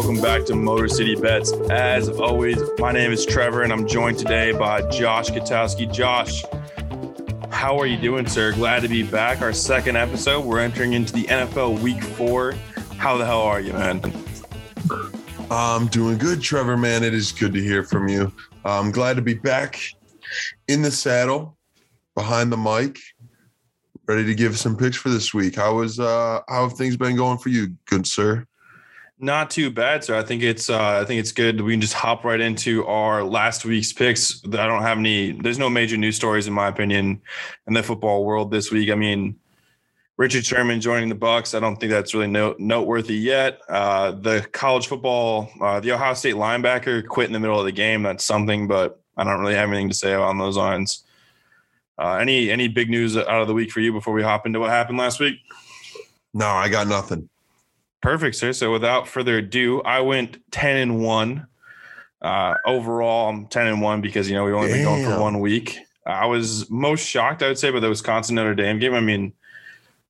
Welcome back to Motor City Bets. As always, my name is Trevor and I'm joined today by Josh Katowski. Josh, how are you doing, sir? Glad to be back. Our second episode. We're entering into the NFL Week Four. How the hell are you, man? I'm doing good, Trevor. Man, it is good to hear from you. I'm glad to be back in the saddle, behind the mic, ready to give some picks for this week. How was uh how have things been going for you, good sir? Not too bad, sir. I think it's uh, I think it's good. We can just hop right into our last week's picks. I don't have any. There's no major news stories, in my opinion, in the football world this week. I mean, Richard Sherman joining the Bucks. I don't think that's really note, noteworthy yet. Uh, the college football, uh, the Ohio State linebacker quit in the middle of the game. That's something, but I don't really have anything to say on those lines. Uh, any any big news out of the week for you before we hop into what happened last week? No, I got nothing. Perfect, sir. So without further ado, I went 10 and 1. Uh, overall, I'm 10 and 1 because, you know, we've only been going for one week. I was most shocked, I would say, by the Wisconsin Notre Dame game. I mean,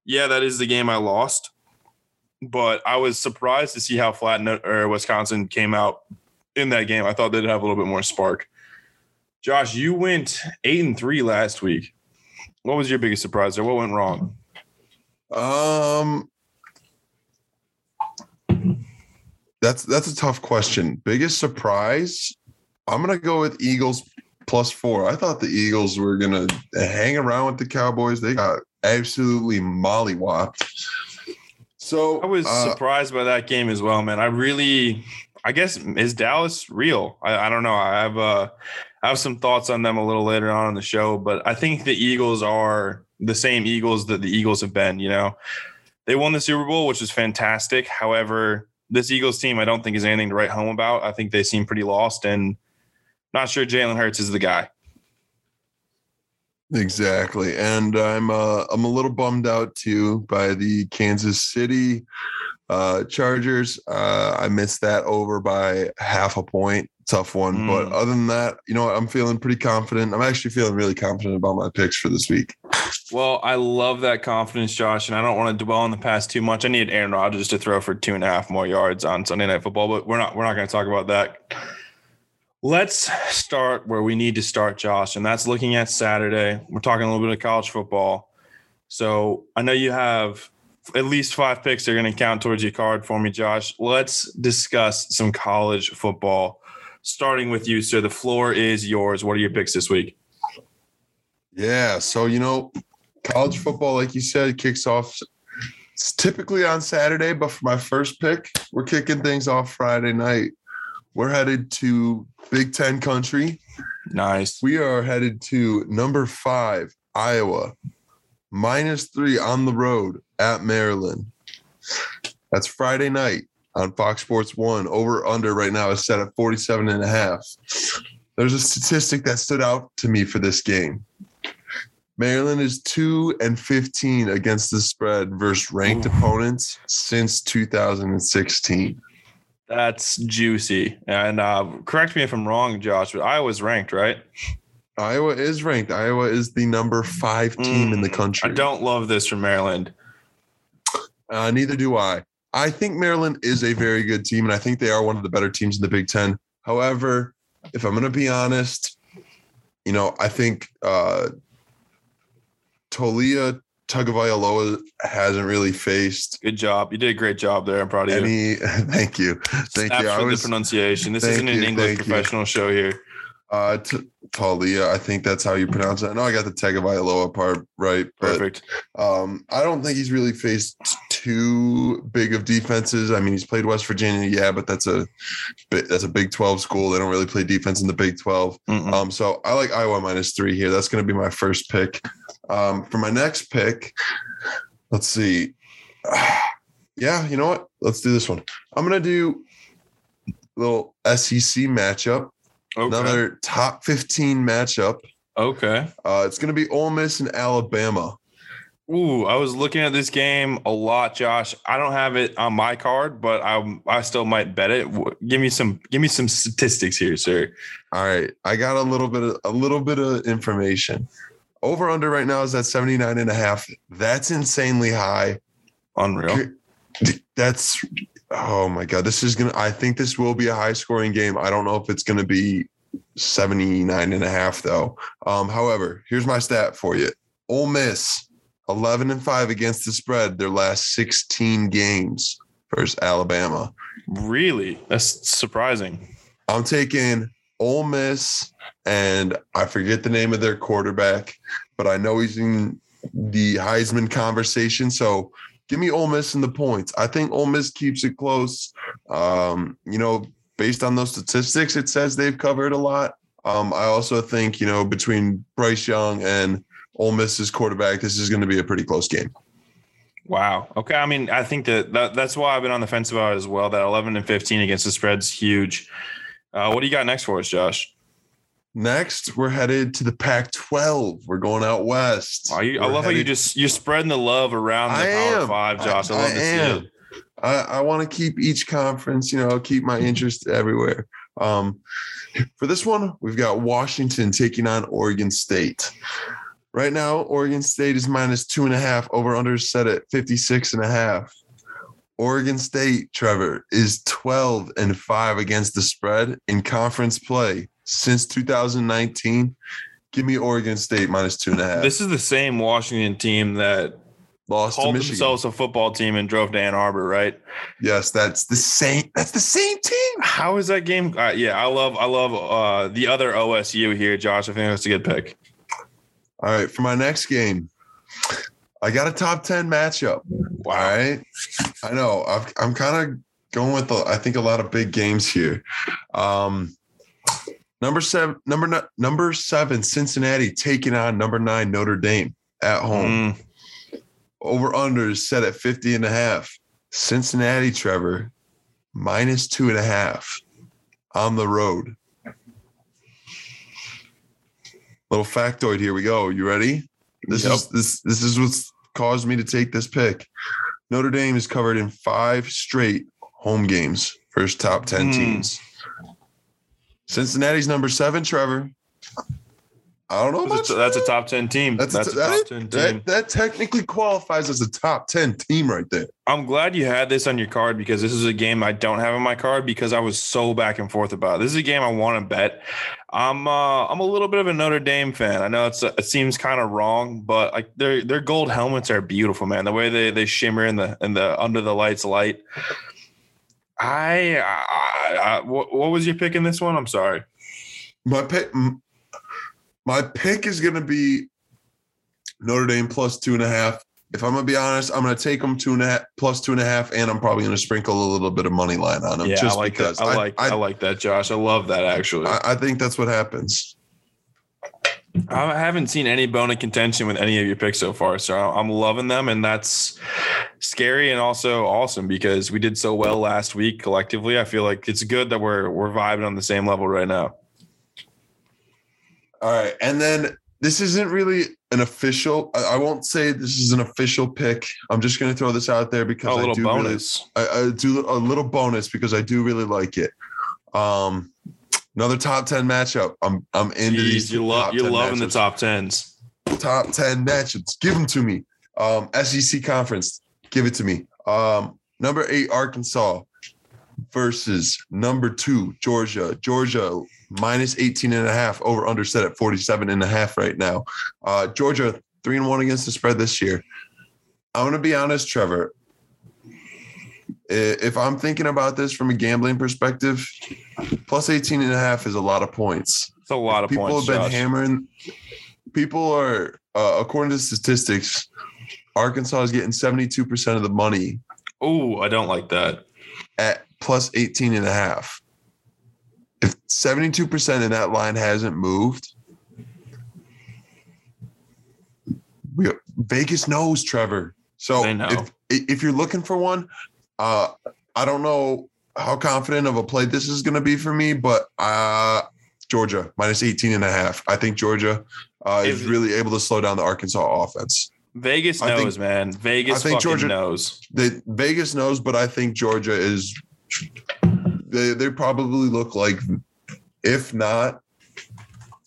yeah, that is the game I lost, but I was surprised to see how flat or Wisconsin came out in that game. I thought they'd have a little bit more spark. Josh, you went eight and three last week. What was your biggest surprise or what went wrong? Um, that's that's a tough question. Biggest surprise? I'm gonna go with Eagles plus four. I thought the Eagles were gonna hang around with the Cowboys. They got absolutely mollywopped. So I was uh, surprised by that game as well, man. I really, I guess, is Dallas real? I, I don't know. I have uh, I have some thoughts on them a little later on in the show, but I think the Eagles are the same Eagles that the Eagles have been. You know, they won the Super Bowl, which is fantastic. However, this Eagles team, I don't think is anything to write home about. I think they seem pretty lost, and not sure Jalen Hurts is the guy. Exactly, and I'm uh, I'm a little bummed out too by the Kansas City uh, Chargers. Uh, I missed that over by half a point. Tough one, mm. but other than that, you know what? I'm feeling pretty confident. I'm actually feeling really confident about my picks for this week. Well, I love that confidence, Josh, and I don't want to dwell on the past too much. I need Aaron Rodgers to throw for two and a half more yards on Sunday Night Football, but we're not we're not going to talk about that. Let's start where we need to start, Josh, and that's looking at Saturday. We're talking a little bit of college football. So I know you have at least five picks that are going to count towards your card for me, Josh. Let's discuss some college football. Starting with you, sir. The floor is yours. What are your picks this week? Yeah. So, you know, college football, like you said, kicks off it's typically on Saturday, but for my first pick, we're kicking things off Friday night. We're headed to Big Ten country. Nice. We are headed to number five, Iowa, minus three on the road at Maryland. That's Friday night on Fox Sports One. Over under right now is set at 47 and a half. There's a statistic that stood out to me for this game. Maryland is 2 and 15 against the spread versus ranked Ooh. opponents since 2016. That's juicy. And uh, correct me if I'm wrong, Josh, but Iowa's ranked, right? Iowa is ranked. Iowa is the number five team mm, in the mm, country. I don't love this for Maryland. Uh, neither do I. I think Maryland is a very good team, and I think they are one of the better teams in the Big Ten. However, if I'm going to be honest, you know, I think uh, Taulia Tagovailoa hasn't really faced. Good job. You did a great job there. I'm proud of any, you. Thank you. Thank Snap you. I was, the pronunciation. This isn't an English professional you. show here. Uh, T- Talia, I think that's how you pronounce it. I know I got the Tagovailoa part right. But, Perfect. Um, I don't think he's really faced too big of defenses. I mean, he's played West Virginia, yeah, but that's a that's a Big Twelve school. They don't really play defense in the Big 12 Um, so I like Iowa minus three here. That's going to be my first pick. Um, for my next pick, let's see. yeah, you know what? Let's do this one. I'm going to do a little SEC matchup. Okay. Another top 15 matchup. Okay. Uh, it's going to be Ole Miss and Alabama. Ooh, I was looking at this game a lot, Josh. I don't have it on my card, but I I still might bet it. Give me some give me some statistics here, sir. All right. I got a little bit of a little bit of information. Over under right now is at 79 and a half. That's insanely high. Unreal. That's oh my god, this is gonna. I think this will be a high scoring game. I don't know if it's gonna be 79 and a half though. Um, however, here's my stat for you. Ole Miss 11 and 5 against the spread their last 16 games versus Alabama. Really? That's surprising. I'm taking Ole Miss and I forget the name of their quarterback, but I know he's in the Heisman conversation. So give me Ole Miss in the points. I think Ole Miss keeps it close. Um, you know, based on those statistics, it says they've covered a lot. Um, I also think, you know, between Bryce Young and Ole Miss's quarterback, this is going to be a pretty close game. Wow. Okay. I mean, I think that, that that's why I've been on the fence about it as well. That 11 and 15 against the spread's huge. Uh, what do you got next for us, Josh? Next, we're headed to the Pac-12. We're going out west. Oh, you, I love headed, how you just you're spreading the love around the I Power am. Five, Josh. I, I love I to am. see it. I, I want to keep each conference, you know, keep my interest everywhere. Um, for this one, we've got Washington taking on Oregon State. Right now, Oregon State is minus two and a half, over under set at 56 and a half. Oregon State, Trevor, is 12 and 5 against the spread in conference play since 2019. Give me Oregon State minus two and a half. This is the same Washington team that lost called to Michigan. themselves a football team and drove to Ann Arbor, right? Yes, that's the same. That's the same team. How is that game? Uh, yeah, I love, I love uh, the other OSU here, Josh. I think that's a good pick. All right, for my next game, I got a top ten matchup. Wow. All right, I know i am kind of going with the, I think a lot of big games here. Um, number seven, number number seven, Cincinnati taking on number nine Notre Dame at home. Mm over under is set at 50 and a half. Cincinnati, Trevor, minus two and a half on the road. Little factoid, here we go. You ready? This yep. is this this is what's caused me to take this pick. Notre Dame is covered in five straight home games, first top 10 mm. teams. Cincinnati's number seven, Trevor. I don't know. That's a, that's a, top ten team. That's, that's a, a, top ten team. That, that, technically qualifies as a top ten team right there. I'm glad you had this on your card because this is a game I don't have on my card because I was so back and forth about. It. This is a game I want to bet. I'm uh, I'm a little bit of a Notre Dame fan. I know it's it seems kind of wrong, but like their their gold helmets are beautiful, man. The way they they shimmer in the in the under the lights light. I, I, I what, what was your pick in this one? I'm sorry. My pick my pick is going to be Notre Dame plus two and a half. If I'm gonna be honest, I'm gonna take them two and a half plus two and a half, and I'm probably gonna sprinkle a little bit of money line on them. Yeah, just I like because that. I like I, I, like that, Josh. I love that actually. I, I think that's what happens. I haven't seen any bone of contention with any of your picks so far, so I'm loving them, and that's scary and also awesome because we did so well last week collectively. I feel like it's good that we're we're vibing on the same level right now. All right. And then this isn't really an official. I, won't say this is an official pick. I'm just going to throw this out there because oh, a little do bonus. Really, I, I, do a little bonus because I do really like it. Um, another top ten matchup. I'm I'm into Jeez, these. You love you're loving matchups. the top tens. Top ten matchups. Give them to me. Um, SEC conference. Give it to me. Um, number eight Arkansas versus number two Georgia. Georgia minus 18 and a half over under set at 47 and a half right now. Uh, Georgia three and one against the spread this year. I'm going to be honest, Trevor. If I'm thinking about this from a gambling perspective, plus 18 and a half is a lot of points. It's a lot of people points. People have been Josh. hammering. People are, uh, according to statistics, Arkansas is getting 72% of the money. Oh, I don't like that. At plus 18 and a half if 72% in that line hasn't moved, we, Vegas knows Trevor. So if if you're looking for one, uh, I don't know how confident of a play this is going to be for me, but uh, Georgia minus 18 and a half. I think Georgia uh, is really able to slow down the Arkansas offense. Vegas knows, think, man. Vegas I think Georgia knows. They, Vegas knows, but I think Georgia is they they probably look like, if not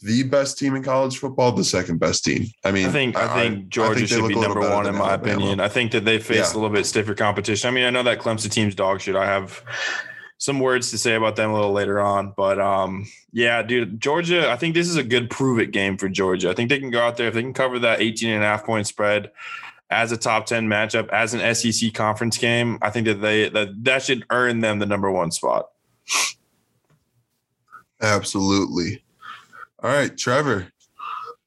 the best team in college football, the second best team. I mean, I think I, think Georgia think should be number one in my Alabama. opinion. I think that they face yeah. a little bit stiffer competition. I mean, I know that Clemson team's dog shit. I have some words to say about them a little later on, but um, yeah, dude, Georgia. I think this is a good prove it game for Georgia. I think they can go out there if they can cover that 18 and a half point spread as a top 10 matchup as an SEC conference game. I think that they that that should earn them the number one spot. Absolutely. All right, Trevor.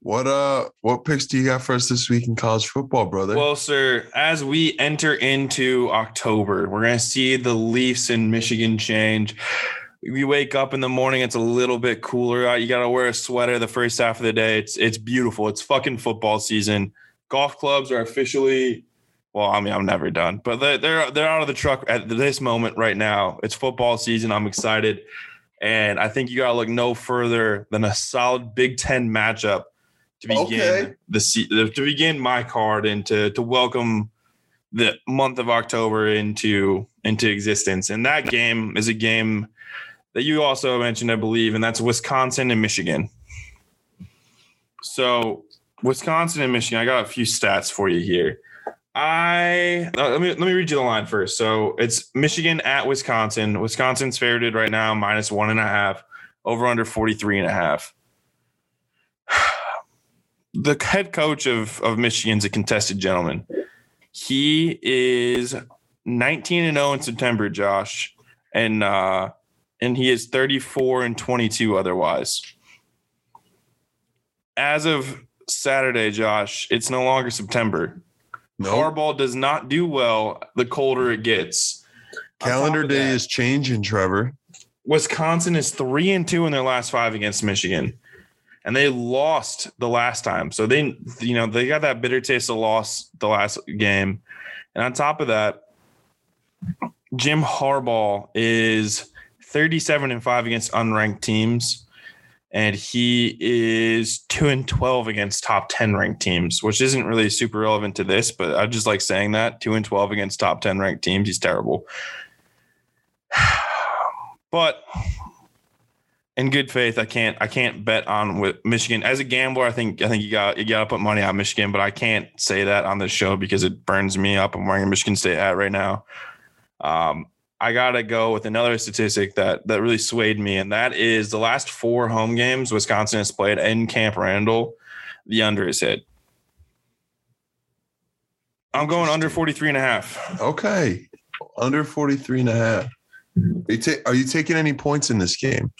What uh what picks do you got for us this week in college football, brother? Well, sir, as we enter into October, we're gonna see the Leafs in Michigan change. We wake up in the morning, it's a little bit cooler out. You gotta wear a sweater the first half of the day. It's it's beautiful. It's fucking football season. Golf clubs are officially well, I mean, I'm never done, but they're they're, they're out of the truck at this moment right now. It's football season. I'm excited. And I think you got to look no further than a solid Big Ten matchup to begin okay. the to begin my card and to to welcome the month of October into into existence. And that game is a game that you also mentioned, I believe, and that's Wisconsin and Michigan. So Wisconsin and Michigan, I got a few stats for you here. I uh, let me let me read you the line first. So it's Michigan at Wisconsin. Wisconsin's favored right now, minus one and a half, over under 43 and a half. The head coach of, of Michigan's a contested gentleman. He is 19 and 0 in September, Josh. And uh and he is 34 and 22 otherwise. As of Saturday, Josh, it's no longer September Nope. Harbaugh does not do well the colder it gets. Calendar day that, is changing, Trevor. Wisconsin is three and two in their last five against Michigan. And they lost the last time. So they, you know, they got that bitter taste of loss the last game. And on top of that, Jim Harbaugh is 37 and 5 against unranked teams and he is 2 and 12 against top 10 ranked teams which isn't really super relevant to this but i just like saying that. 2 and 12 against top 10 ranked teams he's terrible. But in good faith i can't i can't bet on with michigan. As a gambler i think i think you got you got to put money on michigan but i can't say that on this show because it burns me up. I'm wearing a michigan state hat right now. Um I gotta go with another statistic that that really swayed me, and that is the last four home games Wisconsin has played in Camp Randall, the under is hit. I'm going under 43 and a half. Okay. Under 43 and a half. Are you, ta- are you taking any points in this game?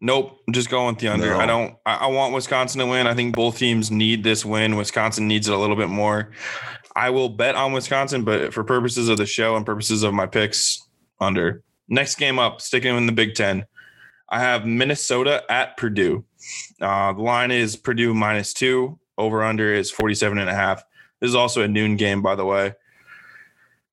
Nope. I'm just going with the under. No. I don't I, I want Wisconsin to win. I think both teams need this win. Wisconsin needs it a little bit more. I will bet on Wisconsin, but for purposes of the show and purposes of my picks, under. Next game up, sticking in the Big Ten, I have Minnesota at Purdue. Uh, the line is Purdue minus two. Over under is 47 and a half. This is also a noon game, by the way.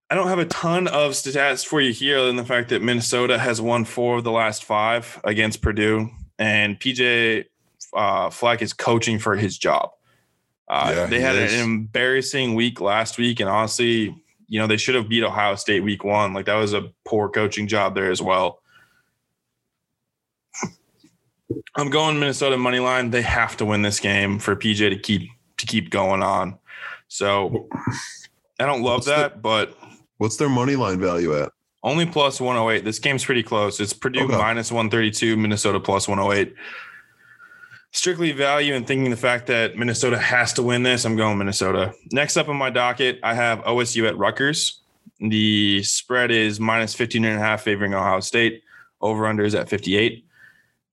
I don't have a ton of stats for you here, other than the fact that Minnesota has won four of the last five against Purdue, and PJ uh, Fleck is coaching for his job. Uh, yeah, they had is. an embarrassing week last week, and honestly, you know, they should have beat Ohio State week one. Like that was a poor coaching job there as well. I'm going Minnesota money line. They have to win this game for PJ to keep to keep going on. So I don't love what's that, the, but what's their money line value at? Only plus 108. This game's pretty close. It's Purdue okay. minus 132, Minnesota plus 108 strictly value and thinking the fact that Minnesota has to win this, I'm going Minnesota. Next up on my docket, I have OSU at Rutgers. The spread is minus 15 and a half favoring Ohio State. Over under is at 58.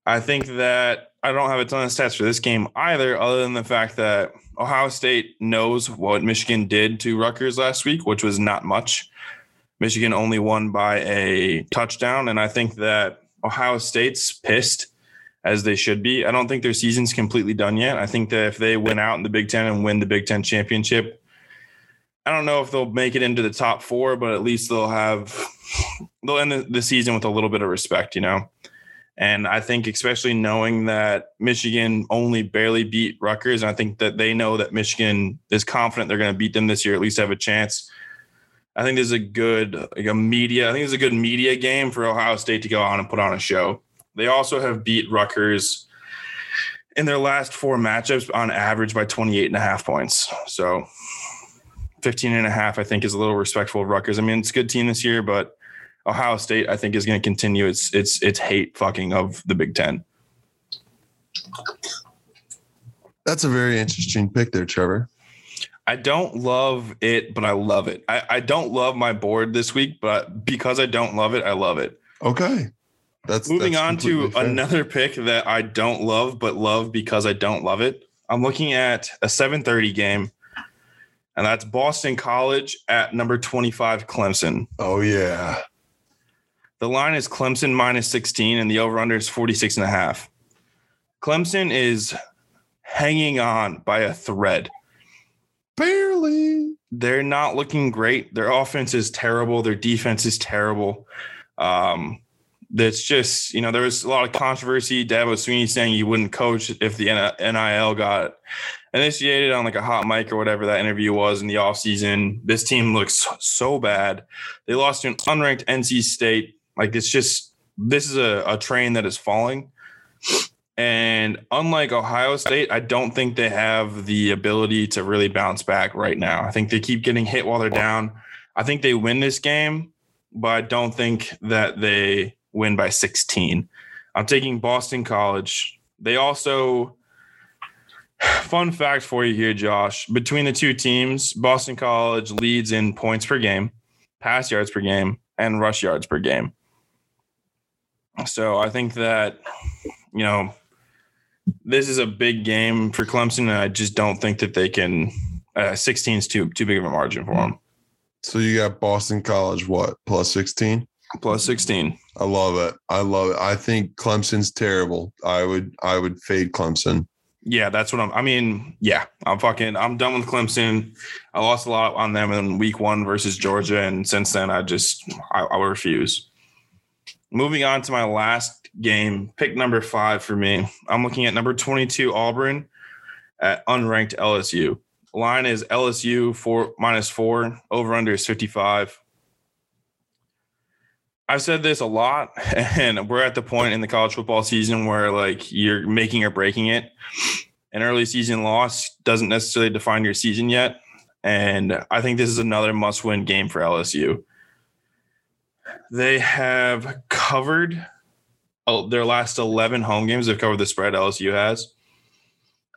I think that I don't have a ton of stats for this game either, other than the fact that Ohio State knows what Michigan did to Rutgers last week, which was not much. Michigan only won by a touchdown. And I think that Ohio State's pissed as they should be. I don't think their season's completely done yet. I think that if they win out in the Big Ten and win the Big Ten championship, I don't know if they'll make it into the top four, but at least they'll have they'll end the, the season with a little bit of respect, you know. And I think, especially knowing that Michigan only barely beat Rutgers, and I think that they know that Michigan is confident they're going to beat them this year, at least have a chance. I think there's a good like a media. I think there's a good media game for Ohio State to go on and put on a show. They also have beat Rutgers in their last four matchups on average by 28 and a half points. So 15 and a half, I think, is a little respectful of Rutgers. I mean, it's a good team this year, but Ohio State, I think, is going to continue its its its hate fucking of the Big Ten. That's a very interesting pick there, Trevor. I don't love it, but I love it. I, I don't love my board this week, but because I don't love it, I love it. Okay. That's moving that's on to fair. another pick that I don't love, but love because I don't love it. I'm looking at a 7:30 game, and that's Boston College at number 25 Clemson. Oh yeah. The line is Clemson minus 16, and the over/under is 46 and a half. Clemson is hanging on by a thread. Barely. they're not looking great. Their offense is terrible. Their defense is terrible. Um, that's just, you know, there was a lot of controversy. Dabo Swinney saying he wouldn't coach if the NIL got initiated on like a hot mic or whatever that interview was in the offseason. This team looks so bad. They lost to an unranked NC State. Like it's just, this is a, a train that is falling. And unlike Ohio State, I don't think they have the ability to really bounce back right now. I think they keep getting hit while they're down. I think they win this game, but I don't think that they win by 16. I'm taking Boston College. They also, fun fact for you here, Josh, between the two teams, Boston College leads in points per game, pass yards per game, and rush yards per game. So I think that, you know, this is a big game for Clemson, and I just don't think that they can. Uh, 16 is too too big of a margin for them. So you got Boston College, what, plus 16? Plus 16. I love it. I love it. I think Clemson's terrible. I would I would fade Clemson. Yeah, that's what I'm. I mean, yeah, I'm fucking. I'm done with Clemson. I lost a lot on them in week one versus Georgia, and since then, I just I, I refuse. Moving on to my last game, pick number five for me. I'm looking at number 22 Auburn at unranked LSU. Line is LSU four minus four. Over under is 55. I've said this a lot, and we're at the point in the college football season where like you're making or breaking it. An early season loss doesn't necessarily define your season yet. And I think this is another must win game for LSU. They have covered oh, their last 11 home games. They've covered the spread LSU has.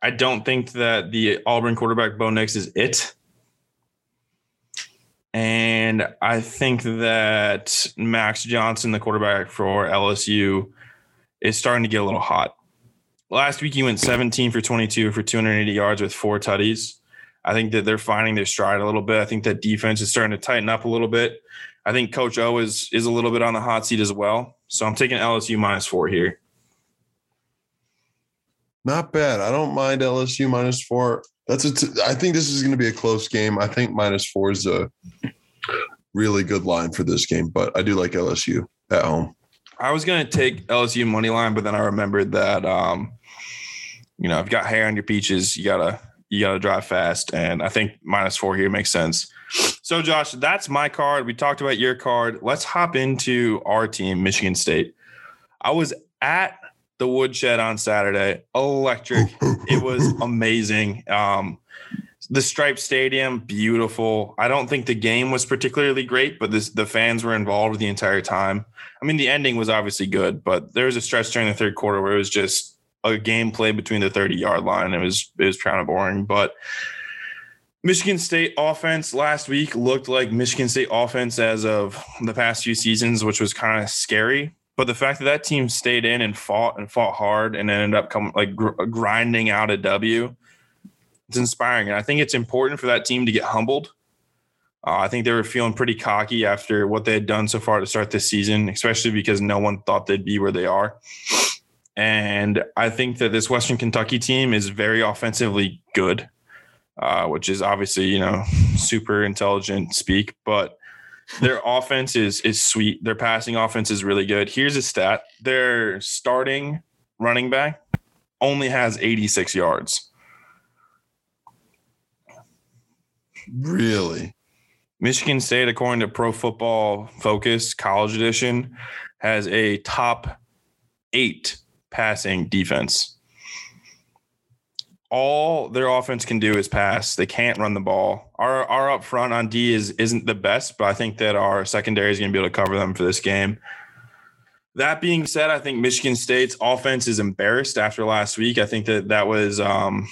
I don't think that the Auburn quarterback Bo Nix is it. And I think that Max Johnson, the quarterback for LSU, is starting to get a little hot. Last week, he went 17 for 22 for 280 yards with four tutties. I think that they're finding their stride a little bit. I think that defense is starting to tighten up a little bit. I think Coach O is is a little bit on the hot seat as well. So I'm taking LSU minus four here. Not bad. I don't mind LSU minus four. That's a t- I think this is going to be a close game. I think minus four is a really good line for this game, but I do like LSU at home. I was gonna take LSU money line, but then I remembered that um, you know, if you got hair on your peaches, you gotta you gotta drive fast. And I think minus four here makes sense. So Josh, that's my card. We talked about your card. Let's hop into our team, Michigan State. I was at the woodshed on Saturday. Electric. it was amazing. Um, the Stripe stadium, beautiful. I don't think the game was particularly great, but this, the fans were involved the entire time. I mean, the ending was obviously good, but there was a stretch during the third quarter where it was just a game play between the 30 yard line. It was it was kind of boring, but Michigan State offense last week looked like Michigan State offense as of the past few seasons, which was kind of scary. But the fact that that team stayed in and fought and fought hard and ended up coming like gr- grinding out a W, it's inspiring. And I think it's important for that team to get humbled. Uh, I think they were feeling pretty cocky after what they had done so far to start this season, especially because no one thought they'd be where they are. And I think that this Western Kentucky team is very offensively good, uh, which is obviously, you know, super intelligent speak, but their offense is is sweet. Their passing offense is really good. Here's a stat. Their starting running back only has 86 yards. Really? Michigan State, according to Pro Football Focus College Edition, has a top eight passing defense. All their offense can do is pass. They can't run the ball. Our our up front on D is isn't the best, but I think that our secondary is going to be able to cover them for this game. That being said, I think Michigan State's offense is embarrassed after last week. I think that that was, um,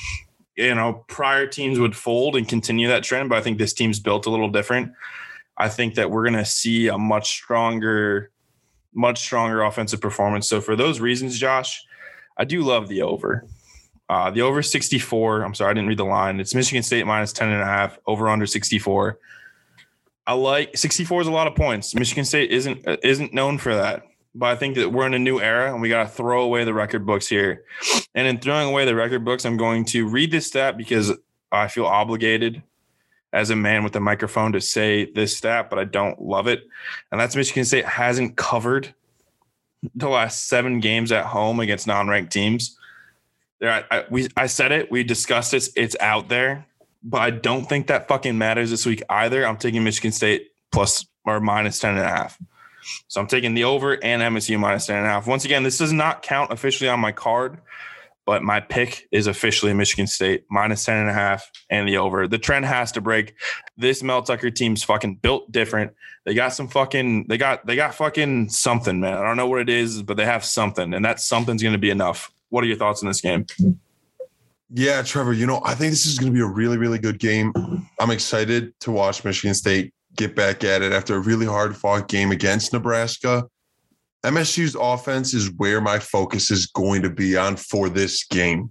you know, prior teams would fold and continue that trend, but I think this team's built a little different. I think that we're going to see a much stronger, much stronger offensive performance. So for those reasons, Josh, I do love the over. Uh, the over 64. I'm sorry, I didn't read the line. It's Michigan State minus 10 and a half, over under 64. I like 64 is a lot of points. Michigan State isn't isn't known for that. But I think that we're in a new era and we got to throw away the record books here. And in throwing away the record books, I'm going to read this stat because I feel obligated as a man with a microphone to say this stat, but I don't love it. And that's Michigan State hasn't covered the last seven games at home against non-ranked teams. There, I, I, we I said it. We discussed this. It's out there, but I don't think that fucking matters this week either. I'm taking Michigan State plus or minus 10 and a half. So I'm taking the over and MSU minus 10 and a half. Once again, this does not count officially on my card, but my pick is officially Michigan State minus 10 and a half and the over. The trend has to break. This Mel Tucker team's fucking built different. They got some fucking, they got, they got fucking something, man. I don't know what it is, but they have something, and that something's going to be enough. What are your thoughts on this game? Yeah, Trevor, you know, I think this is going to be a really, really good game. I'm excited to watch Michigan State get back at it after a really hard fought game against Nebraska. MSU's offense is where my focus is going to be on for this game.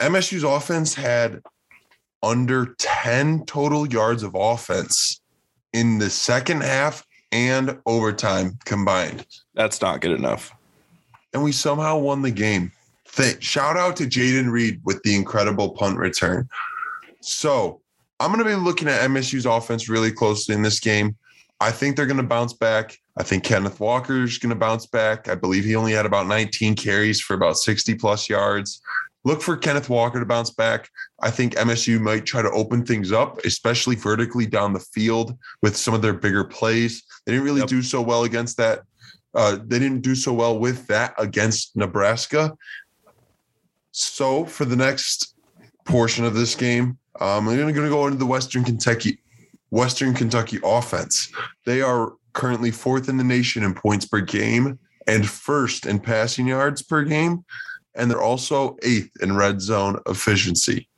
MSU's offense had under 10 total yards of offense in the second half and overtime combined. That's not good enough. And we somehow won the game. Shout out to Jayden Reed with the incredible punt return. So I'm going to be looking at MSU's offense really closely in this game. I think they're going to bounce back. I think Kenneth Walker is going to bounce back. I believe he only had about 19 carries for about 60 plus yards. Look for Kenneth Walker to bounce back. I think MSU might try to open things up, especially vertically down the field with some of their bigger plays. They didn't really yep. do so well against that. Uh, they didn't do so well with that against Nebraska. So for the next portion of this game, um, I'm going to go into the Western Kentucky Western Kentucky offense. They are currently fourth in the nation in points per game and first in passing yards per game, and they're also eighth in red zone efficiency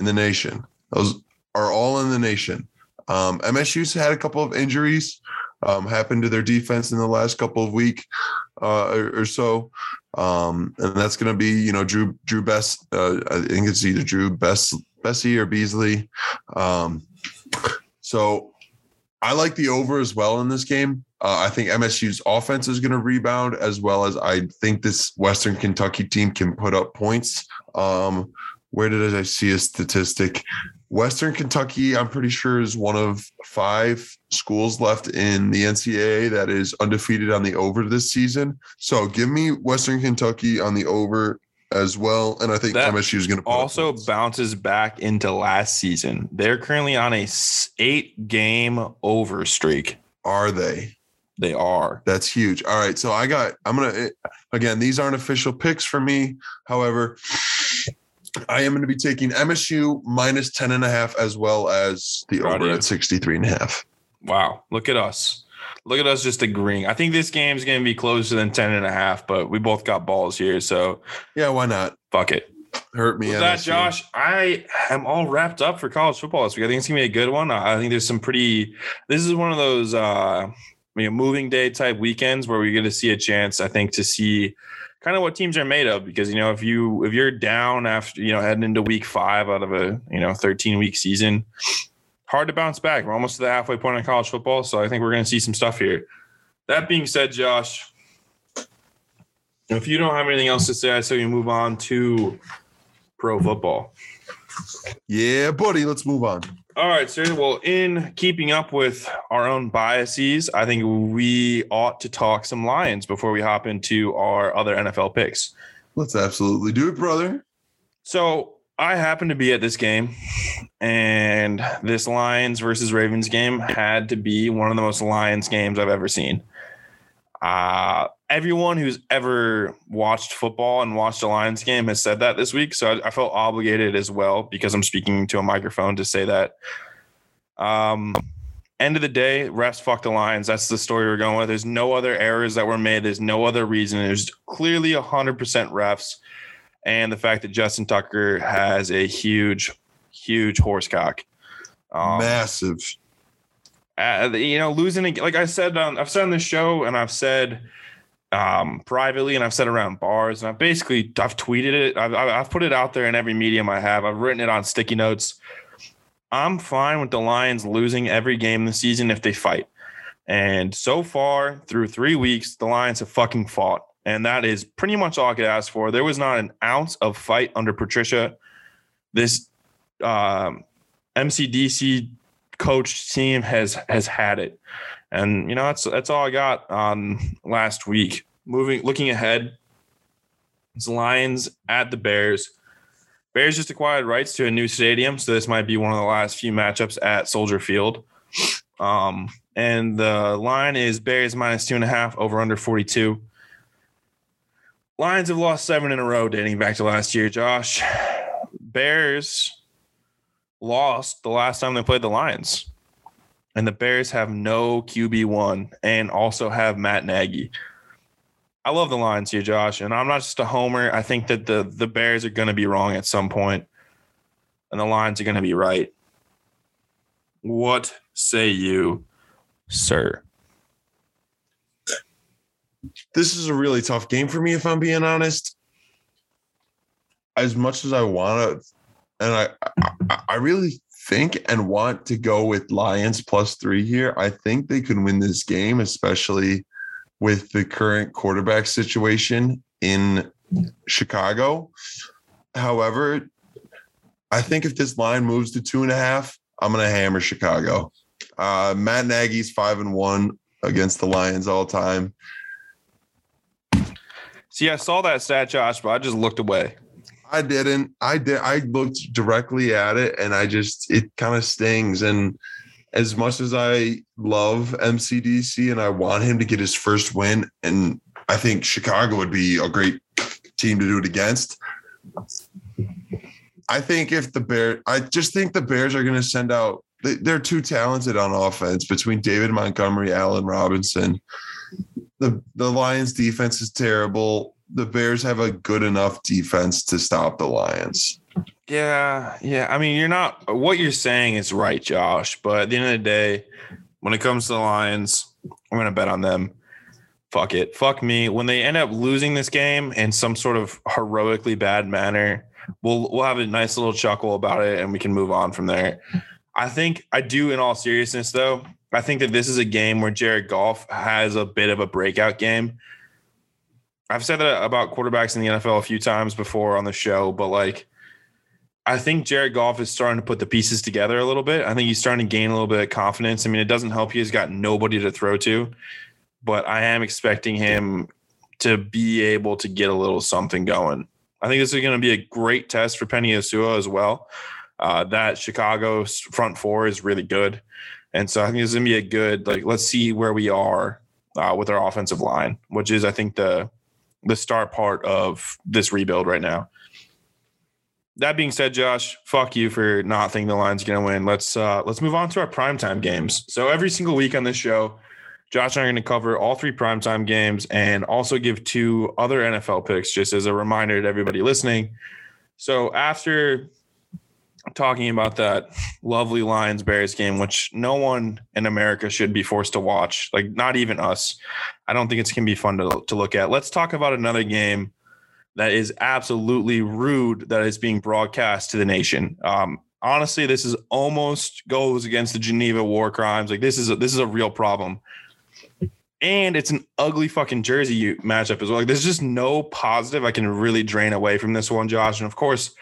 in the nation. Those are all in the nation. Um, MSU's had a couple of injuries um, happen to their defense in the last couple of week uh, or, or, so. Um, and that's going to be, you know, Drew Drew Best. Uh, I think it's either Drew Best Bessie or Beasley. Um, so I like the over as well in this game. Uh, I think MSU's offense is going to rebound as well as I think this Western Kentucky team can put up points. Um, where did I see a statistic? Western Kentucky, I'm pretty sure, is one of five schools left in the NCAA that is undefeated on the over this season. So give me Western Kentucky on the over as well. And I think that MSU is going to also bounces back into last season. They're currently on a eight game over streak. Are they? They are. That's huge. All right. So I got, I'm going to, eh, again, these aren't official picks for me. However, I am going to be taking MSU minus 10 and a half as well as the Proud over at 63 and a half. Wow. Look at us. Look at us just agreeing. I think this game is going to be closer than 10 and a half, but we both got balls here. So, yeah, why not? Fuck it. Hurt me. With that, Josh, I am all wrapped up for college football this week. I think it's going to be a good one. I think there's some pretty, this is one of those, uh, you know, moving day type weekends where we get to see a chance, I think, to see kind of what teams are made of because you know if you if you're down after you know heading into week five out of a you know 13 week season hard to bounce back. We're almost to the halfway point in college football, so I think we're going to see some stuff here. That being said, Josh, if you don't have anything else to say, I say we move on to pro football. Yeah, buddy, let's move on. All right, sir. Well, in keeping up with our own biases, I think we ought to talk some Lions before we hop into our other NFL picks. Let's absolutely do it, brother. So, I happened to be at this game, and this Lions versus Ravens game had to be one of the most Lions games I've ever seen. Uh, everyone who's ever watched football and watched a Lions game has said that this week. So I, I, felt obligated as well because I'm speaking to a microphone to say that. Um, end of the day, refs fucked the Lions. That's the story we're going with. There's no other errors that were made. There's no other reason. There's clearly 100% refs. And the fact that Justin Tucker has a huge, huge horsecock. Um, Massive. Uh, you know, losing, like I said, on, I've said on the show and I've said um, privately and I've said around bars and I've basically, I've tweeted it. I've, I've put it out there in every medium I have. I've written it on sticky notes. I'm fine with the Lions losing every game this season if they fight. And so far, through three weeks, the Lions have fucking fought. And that is pretty much all I could ask for. There was not an ounce of fight under Patricia. This um, MCDC coach team has has had it. And you know, that's that's all I got on last week. Moving looking ahead, it's Lions at the Bears. Bears just acquired rights to a new stadium, so this might be one of the last few matchups at Soldier Field. Um, and the line is Bears minus two and a half over under 42. Lions have lost seven in a row dating back to last year, Josh. Bears lost the last time they played the Lions. And the Bears have no QB1 and also have Matt Nagy. I love the Lions here, Josh, and I'm not just a homer. I think that the the Bears are going to be wrong at some point, and the Lions are going to be right. What say you, sir? This is a really tough game for me, if I'm being honest. As much as I want to, and I, I, I really think and want to go with Lions plus three here. I think they could win this game, especially with the current quarterback situation in Chicago. However, I think if this line moves to two and a half, I'm going to hammer Chicago. Uh, Matt Nagy's five and one against the Lions all time. See, I saw that stat, Josh, but I just looked away. I didn't. I did. I looked directly at it, and I just it kind of stings. And as much as I love MCDC and I want him to get his first win, and I think Chicago would be a great team to do it against. I think if the Bear, I just think the Bears are going to send out. They're too talented on offense between David Montgomery, Allen Robinson. The the Lions defense is terrible. The Bears have a good enough defense to stop the Lions. Yeah, yeah. I mean, you're not what you're saying is right, Josh. But at the end of the day, when it comes to the Lions, I'm gonna bet on them. Fuck it. Fuck me. When they end up losing this game in some sort of heroically bad manner, we'll we'll have a nice little chuckle about it and we can move on from there. I think I do in all seriousness though. I think that this is a game where Jared Goff has a bit of a breakout game. I've said that about quarterbacks in the NFL a few times before on the show, but like I think Jared Goff is starting to put the pieces together a little bit. I think he's starting to gain a little bit of confidence. I mean, it doesn't help he's got nobody to throw to, but I am expecting him to be able to get a little something going. I think this is going to be a great test for Penei Sewell as well. Uh, that Chicago front four is really good. And so I think is going to be a good, like, let's see where we are uh, with our offensive line, which is, I think, the the star part of this rebuild right now that being said, Josh, fuck you for not thinking the Lions to win. Let's uh, let's move on to our primetime games. So every single week on this show, Josh and I are to cover all three primetime games and also give two other NFL picks, just as a reminder to everybody listening. So after talking about that lovely Lions Bears game, which no one in America should be forced to watch, like not even us. I don't think it's going to be fun to, to look at. Let's talk about another game that is absolutely rude that is being broadcast to the nation. Um, honestly, this is almost goes against the Geneva war crimes. Like this is a, this is a real problem. And it's an ugly fucking jersey matchup as well. Like there's just no positive I can really drain away from this one, Josh. And of course,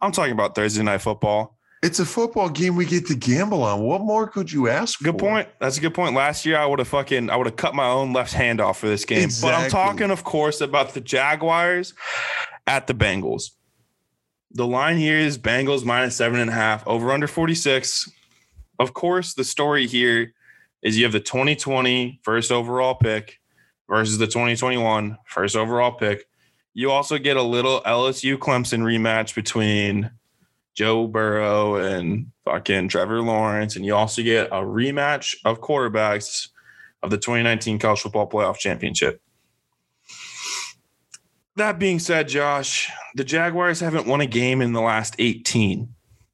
I'm talking about Thursday night football. It's a football game we get to gamble on. What more could you ask good for? point. That's a good point. Last year I would have fucking I would have cut my own left hand off for this game. Exactly. But I'm talking, of course, about the Jaguars at the Bengals. The line here is Bengals minus seven and a half, over under 46. Of course, the story here is you have the 2020 first overall pick versus the 2021 first overall pick. You also get a little LSU Clemson rematch between Joe Burrow and fucking Trevor Lawrence. And you also get a rematch of quarterbacks of the 2019 College Football Playoff Championship. That being said, Josh, the Jaguars haven't won a game in the last 18.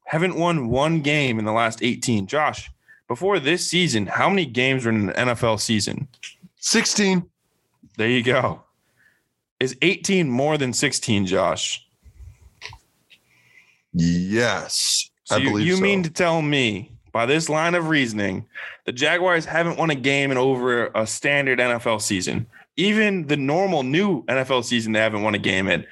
Haven't won one game in the last 18. Josh, before this season, how many games were in an NFL season? 16. There you go. Is 18 more than 16, Josh? Yes. So I you, believe you so. mean to tell me by this line of reasoning, the Jaguars haven't won a game in over a standard NFL season. Even the normal new NFL season, they haven't won a game in.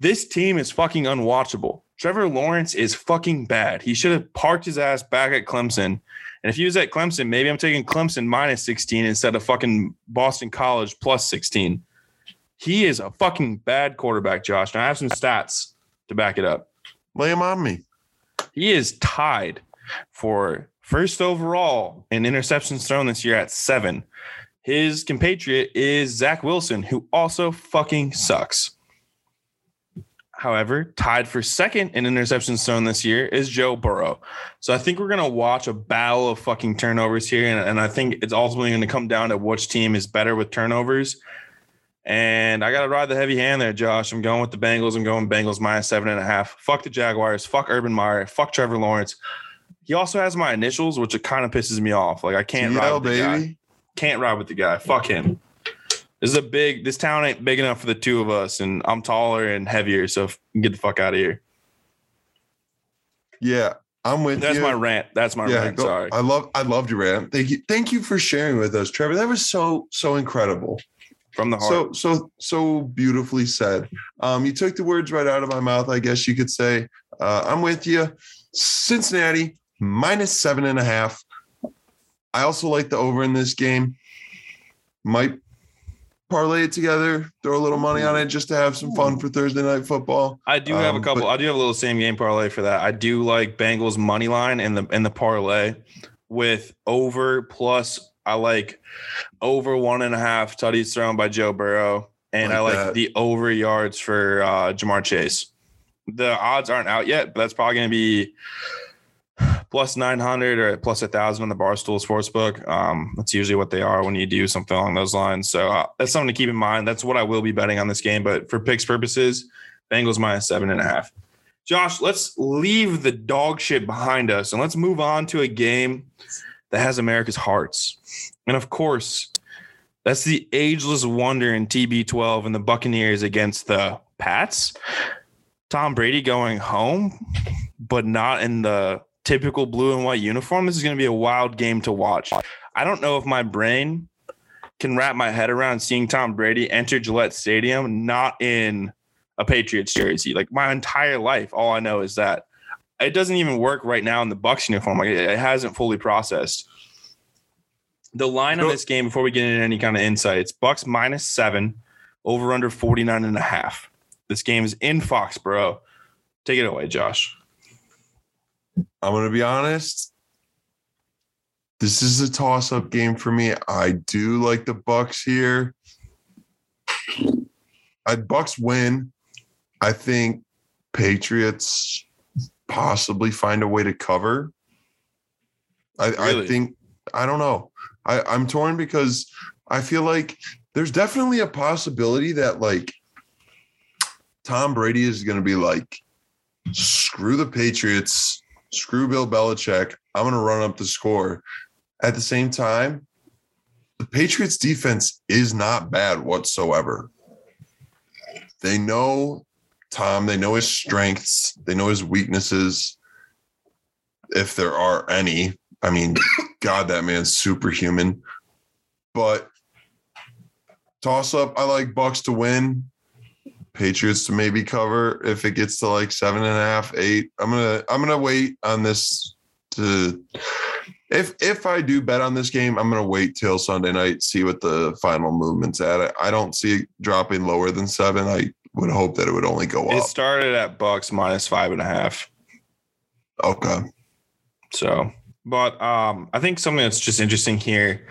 This team is fucking unwatchable. Trevor Lawrence is fucking bad. He should have parked his ass back at Clemson. And if he was at Clemson, maybe I'm taking Clemson minus 16 instead of fucking Boston College plus 16. He is a fucking bad quarterback, Josh. And I have some stats to back it up. Lay him on me. He is tied for first overall in interceptions thrown this year at seven. His compatriot is Zach Wilson, who also fucking sucks. However, tied for second in interceptions thrown this year is Joe Burrow. So I think we're going to watch a battle of fucking turnovers here. And, and I think it's ultimately going to come down to which team is better with turnovers. And I got to ride the heavy hand there, Josh. I'm going with the Bengals. I'm going Bengals minus seven and a half. Fuck the Jaguars. Fuck Urban Meyer. Fuck Trevor Lawrence. He also has my initials, which it kind of pisses me off. Like I can't ride with the guy. Can't ride with the guy. Fuck him. This is a big. This town ain't big enough for the two of us, and I'm taller and heavier. So get the fuck out of here. Yeah, I'm with That's you. my rant. That's my yeah, rant. go- Sorry. I love I loved your rant. Thank you. Thank you for sharing with us, Trevor. That was so so incredible. From the heart. So so so beautifully said. Um, you took the words right out of my mouth, I guess you could say. Uh, I'm with you. Cincinnati minus seven and a half. I also like the over in this game. Might parlay it together, throw a little money on it just to have some fun for Thursday night football. I do have a Um, couple. but- I do have a little same game parlay for that. I do like Bengals money line and the and the parlay with over plus. I like over one and a half tutties thrown by Joe Burrow, and I Like like that. the over yards for uh, Ja'Marr Chase. The odds aren't out yet, but that's probably going to be plus 900 or plus a thousand on the Barstool Sportsbook. Um, that's usually what they are when you do something along those lines. So uh, that's something to keep in mind. That's what I will be betting on this game. But for picks purposes, Bengals minus seven and a half. Josh, let's leave the dog shit behind us and let's move on to a game that has America's hearts. And of course, that's the ageless wonder in TB12 and the Buccaneers against the Pats. Tom Brady going home, but not in the typical blue and white uniform. This is going to be a wild game to watch. I don't know if my brain can wrap my head around seeing Tom Brady enter Gillette Stadium not in a Patriots jersey. Like my entire life, all I know is that it doesn't even work right now in the Bucs uniform. Like it it hasn't fully processed. The line on this game before we get into any kind of insights, Bucs minus seven, over under 49 and a half. This game is in Foxborough. Take it away, Josh. I'm gonna be honest. This is a toss-up game for me. I do like the Bucs here. I Bucs win. I think Patriots possibly find a way to cover. I, Really? I think I don't know. I, I'm torn because I feel like there's definitely a possibility that like Tom Brady is going to be like, screw the Patriots, screw Bill Belichick. I'm going to run up the score. At the same time, the Patriots defense is not bad whatsoever. They know Tom, they know his strengths, they know his weaknesses, if there are any. I mean, God, that man's superhuman. But toss up, I like Bucs to win. Patriots to maybe cover if it gets to like seven and a half, eight. I'm gonna I'm gonna wait on this to if if I do bet on this game, I'm gonna wait till Sunday night, see what the final movement's at. I, I don't see it dropping lower than seven. I would hope that it would only go up. It started at Bucs minus five and a half. Okay. So, but um, I think something that's just interesting here.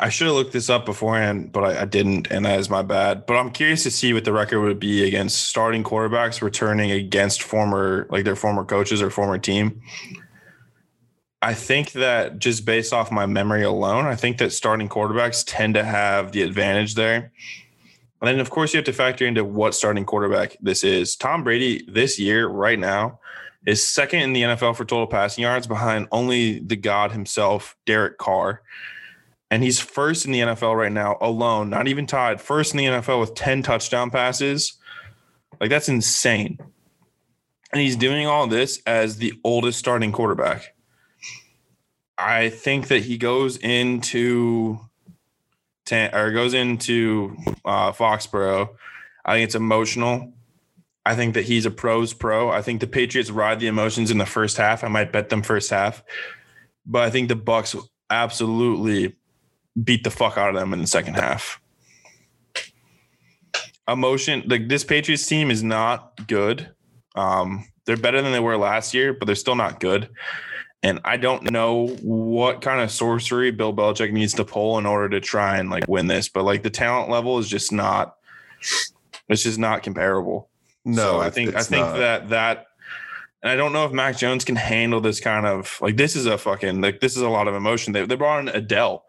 I should have looked this up beforehand, but I, I, didn't, and that is my bad. But I'm curious to see what the record would be against starting quarterbacks returning against former, like their former coaches or former team. I think that just based off my memory alone, I think that starting quarterbacks tend to have the advantage there. And then, of course, you have to factor into what starting quarterback this is. Tom Brady this year, right now, is second in the NFL for total passing yards behind only the God himself, Derek Carr. And he's first in the NFL right now alone, not even tied, first in the NFL with 10 touchdown passes. Like, that's insane. And he's doing all this as the oldest starting quarterback. I think that he goes into or goes into uh, Foxborough. I think it's emotional. I think that he's a pros pro. I think the Patriots ride the emotions in the first half. I might bet them first half, but I think the Bucs absolutely beat the fuck out of them in the second half. Emotion like this Patriots team is not good. Um, they're better than they were last year, but they're still not good. And I don't know what kind of sorcery Bill Belichick needs to pull in order to try and like win this, but like the talent level is just not it's just not comparable. No, so I think I think not. that that and I don't know if Mac Jones can handle this kind of like this is a fucking like this is a lot of emotion. They they brought in Adele.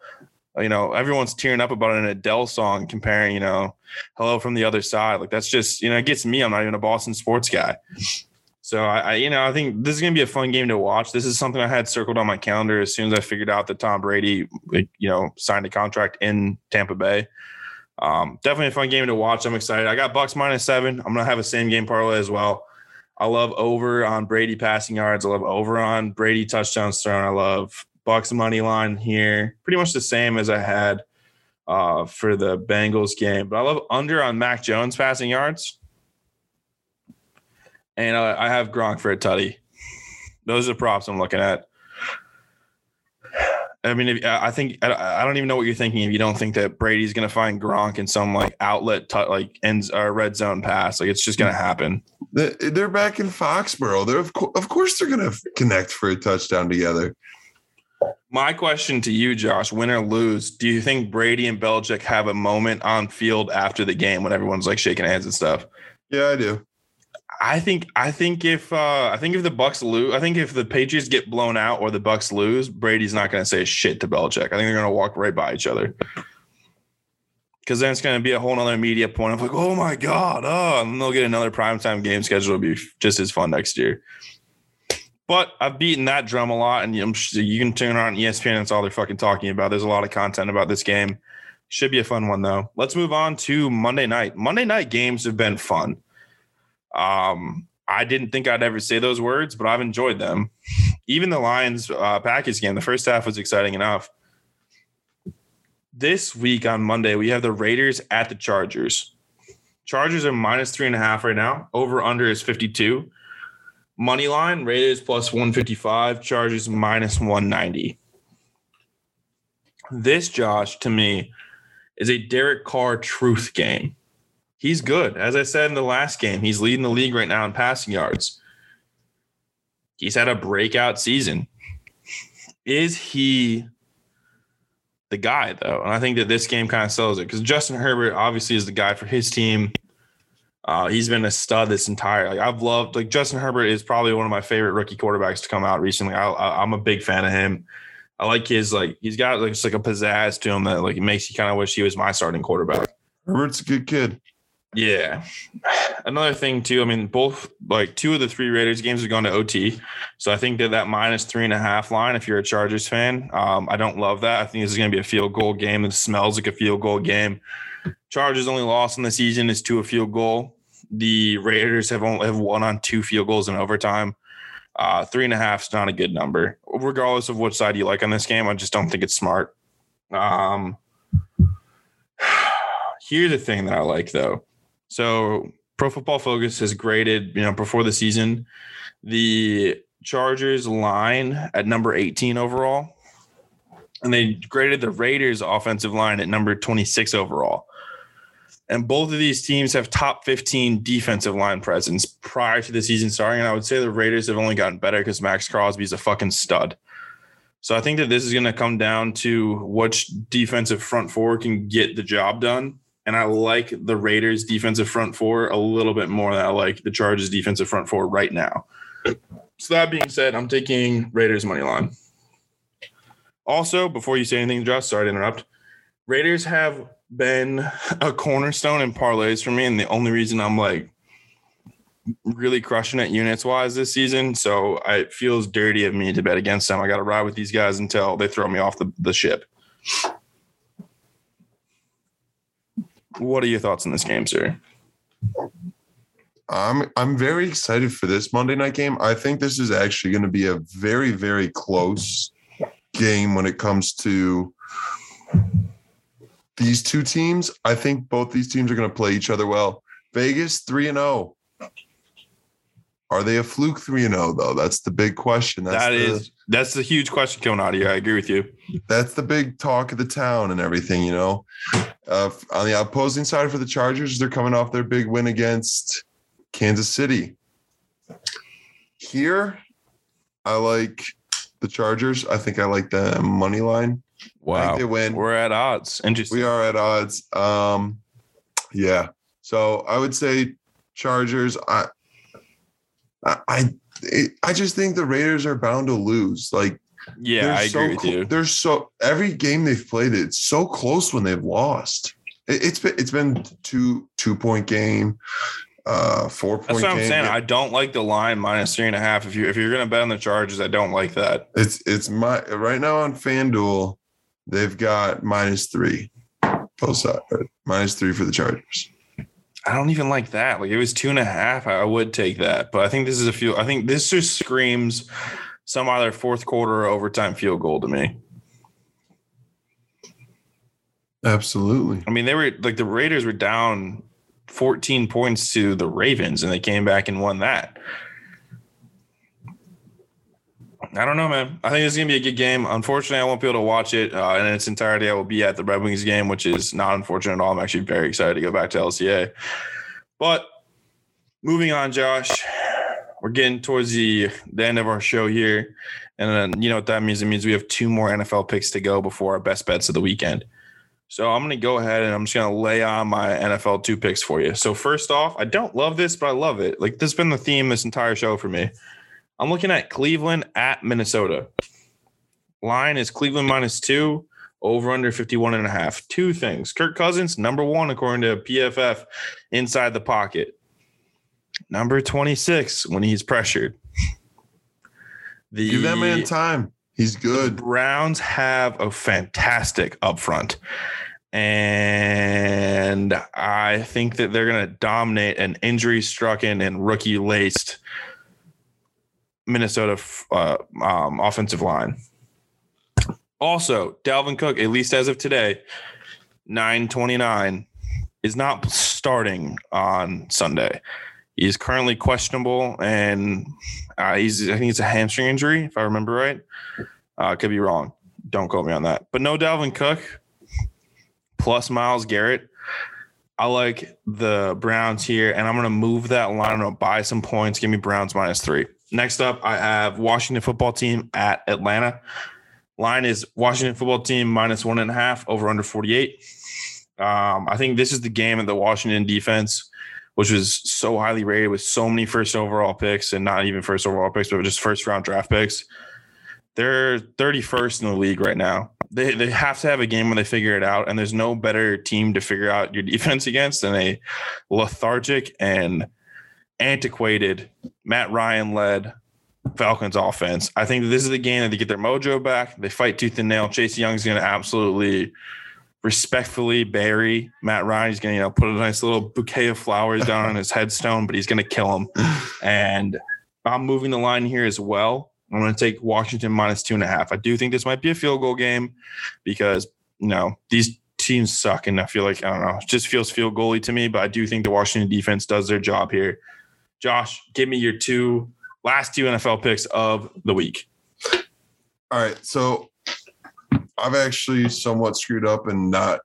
You know, everyone's tearing up about an Adele song comparing, you know, hello from the other side. Like that's just, you know, it gets me. I'm not even a Boston sports guy. So I, I, you know, I think this is going to be a fun game to watch. This is something I had circled on my calendar as soon as I figured out that Tom Brady, you know, signed a contract in Tampa Bay. Um, definitely a fun game to watch. I'm excited. I got Bucs minus seven. I'm gonna have a same game parlay as well. I love over on Brady passing yards. I love over on Brady touchdowns thrown. I love Bucs money line here. Pretty much the same as I had uh, for the Bengals game. But I love under on Mac Jones passing yards and I, I have Gronk for a tutty. Those are the props I'm looking at. I mean, if, I think I, don't even know what you're thinking if you don't think that Brady's going to find Gronk in some like outlet, t- like ends or uh, red zone pass. Like it's just going to happen. They're back in Foxborough. They're of, co- of course they're going to connect for a touchdown together. My question to you, Josh, win or lose, do you think Brady and Belichick have a moment on field after the game when everyone's like shaking hands and stuff? Yeah, I do. I think I think if uh, I think if the Bucs lose, I think if the Patriots get blown out or the Bucs lose, Brady's not going to say shit to Belichick. I think they're going to walk right by each other. Because then it's going to be a whole other media point of like, oh my god, oh, and they'll get another primetime game schedule. It'll be just as fun next year. But I've beaten that drum a lot, and you can turn on ESPN. That's all they're fucking talking about. There's a lot of content about this game. Should be a fun one though. Let's move on to Monday night. Monday night games have been fun. Um, I didn't think I'd ever say those words, but I've enjoyed them. Even the Lions uh, Packers game, the first half was exciting enough. This week on Monday, we have the Raiders at the Chargers. Chargers are minus three and a half right now. Over under is 52. Money line, Raiders plus 155, Chargers minus 190. This, Josh, to me, is a Derek Carr truth game he's good. As I said in the last game, he's leading the league right now in passing yards. He's had a breakout season. Is he the guy though? And I think that this game kind of sells it because Justin Herbert obviously is the guy for his team. Uh, he's been a stud this entire. Like I've loved like Justin Herbert is probably one of my favorite rookie quarterbacks to come out recently. I, I, I'm a big fan of him. I like his like he's got like just like a pizzazz to him that like makes you kind of wish he was my starting quarterback. Herbert's a good kid. Yeah. Another thing too. I mean, both like two of the three Raiders games have gone to OT, so I think that that minus three and a half line. If you're a Chargers fan, um, I don't love that. I think this is going to be a field goal game. It smells like a field goal game. Chargers only lost in the season is to a field goal. The Raiders have only have won on two field goals in overtime. Uh, three and a half is not a good number, regardless of which side you like on this game. I just don't think it's smart. Um, here's the thing that I like though so Pro Football Focus has graded, you know, before the season, the Chargers line at number 18 overall. And they graded the Raiders offensive line at number 26 overall. And both of these teams have top 15 defensive line presence prior to the season starting. And I would say the Raiders have only gotten better because Maxx Crosby is a fucking stud. So I think that this is going to come down to which defensive front four can get the job done. And I like the Raiders defensive front four a little bit more than I like the Chargers defensive front four right now. So that being said, I'm taking Raiders money line. Also, before you say anything, Josh, sorry to interrupt. Raiders have been a cornerstone in parlays for me, and the only reason I'm like really crushing it units wise this season. So it feels dirty of me to bet against them. I got to ride with these guys until they throw me off the, the ship. What are your thoughts on this game, sir? I'm I'm very excited for this Monday night game. I think this is actually going to be a very very close game when it comes to these two teams. I think both these teams are going to play each other well. Vegas 3 and 0. Are they a fluke 3 and 0 though? That's the big question. That's that the, is, that's the huge question coming out of here. I agree with you. That's the big talk of the town and everything, you know. Uh, on the opposing side for the Chargers, they're coming off their big win against Kansas City. Here, I like the Chargers. I think I like the money line. Wow. they win. We're at odds. Interesting. We are at odds. Um, yeah. So I would say Chargers. I, I, I, I just think the Raiders are bound to lose. Like, yeah, I so agree with you. They're so every game they've played, it's so close when they've lost. It, it's been it's been two two point game uh four point. That's what I'm saying. I don't like the line minus three and a half. If you if you're gonna bet on the Chargers, I don't like that. It's it's my right now on FanDuel, they've got minus three. Both sides minus three for the Chargers. I don't even like that. Like it was two and a half. I would take that, but I think this is a few. I think this just screams some either fourth quarter or overtime field goal to me. Absolutely. I mean, they were like the Raiders were down 14 points to the Ravens and they came back and won that. I don't know, man. I think it's gonna be a good game. Unfortunately, I won't be able to watch it uh, in its entirety. I will be at the Red Wings game, which is not unfortunate at all. I'm actually very excited to go back to LCA. But moving on, Josh, we're getting towards the, the end of our show here, and then you know what that means. It means we have two more NFL picks to go before our best bets of the weekend. So I'm to go ahead and I'm just to lay on my NFL two picks for you. So first off, I don't love this, but I love it. Like this has been the theme this entire show for me. I'm looking at Cleveland at Minnesota. Line is Cleveland minus two, over under 51 and a half. Two things. Kirk Cousins, number one, according to PFF, inside the pocket. Number 26 when he's pressured. The, Give that man time. He's good. Browns have a fantastic up front. And I think that they're going to dominate an injury strucken and rookie laced Minnesota uh, um, offensive line. Also, Dalvin Cook, at least as of today, 929, is not starting on Sunday. He's currently questionable, and uh, he's I think it's a hamstring injury, if I remember right. Uh, could be wrong. Don't quote me on that. But no Dalvin Cook plus Myles Garrett. I like the Browns here, and I'm going to move that line. I'm going to buy some points. Give me Browns minus three. Next up, I have Washington football team at Atlanta. Line is Washington football team minus one and a half over under 48. Um, I think this is the game of the Washington defense, which was so highly rated with so many first overall picks and not even first overall picks, but just first round draft picks. They're 31st in the league right now. They, they have to have a game when they figure it out, and there's no better team to figure out your defense against than a lethargic and antiquated Matt Ryan led Falcons offense. I think this is the game that they get their mojo back. They fight tooth and nail. Chase Young's going to absolutely respectfully bury Matt Ryan. He's going to you know put a nice little bouquet of flowers down on his headstone, but he's going to kill him. And I'm moving the line here as well. I'm going to take Washington minus two and a half. I do think this might be a field goal game because, you know, these teams suck. And I feel like, I don't know, it just feels field goaly to me. But I do think the Washington defense does their job here. Josh, give me your two last two NFL picks of the week. All right. So I've actually somewhat screwed up and not,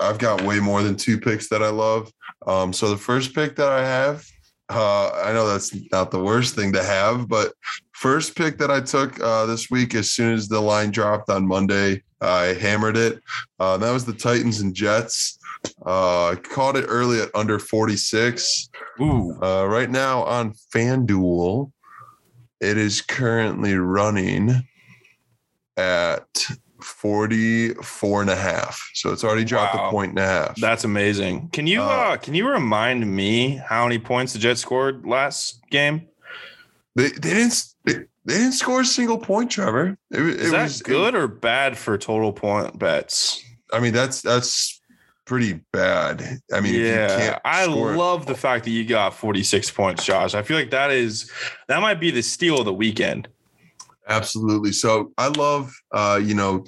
I've got way more than two picks that I love. Um, so the first pick that I have Uh, I know that's not the worst thing to have, but first pick that I took uh, this week, as soon as the line dropped on Monday, I hammered it. Uh, that was the Titans and Jets. Uh, caught it early at under 46. Ooh. Uh, right now on FanDuel, it is currently running at 44 and a half. So it's already dropped Wow. a point and a half. That's amazing. Can you Uh, uh, can you remind me how many points the Jets scored last game? they, they didn't they, they didn't score a single point, Trevor. It, Is it that was good or bad for total point bets? I mean, that's that's pretty bad. I mean, if you yeah, can't I love the fact that you got 46 points, Josh. I feel like that is that might be the steal of the weekend. Absolutely. So I love, uh, you know,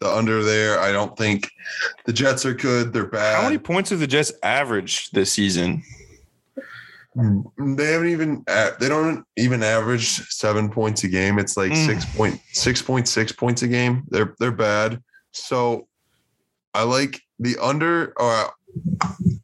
the under there. I don't think the Jets are good. They're bad. How many points have the Jets averaged this season? They haven't even. They don't even average seven points a game. It's like Mm. six point six point six points a game. They're they're bad. So I like the under. Or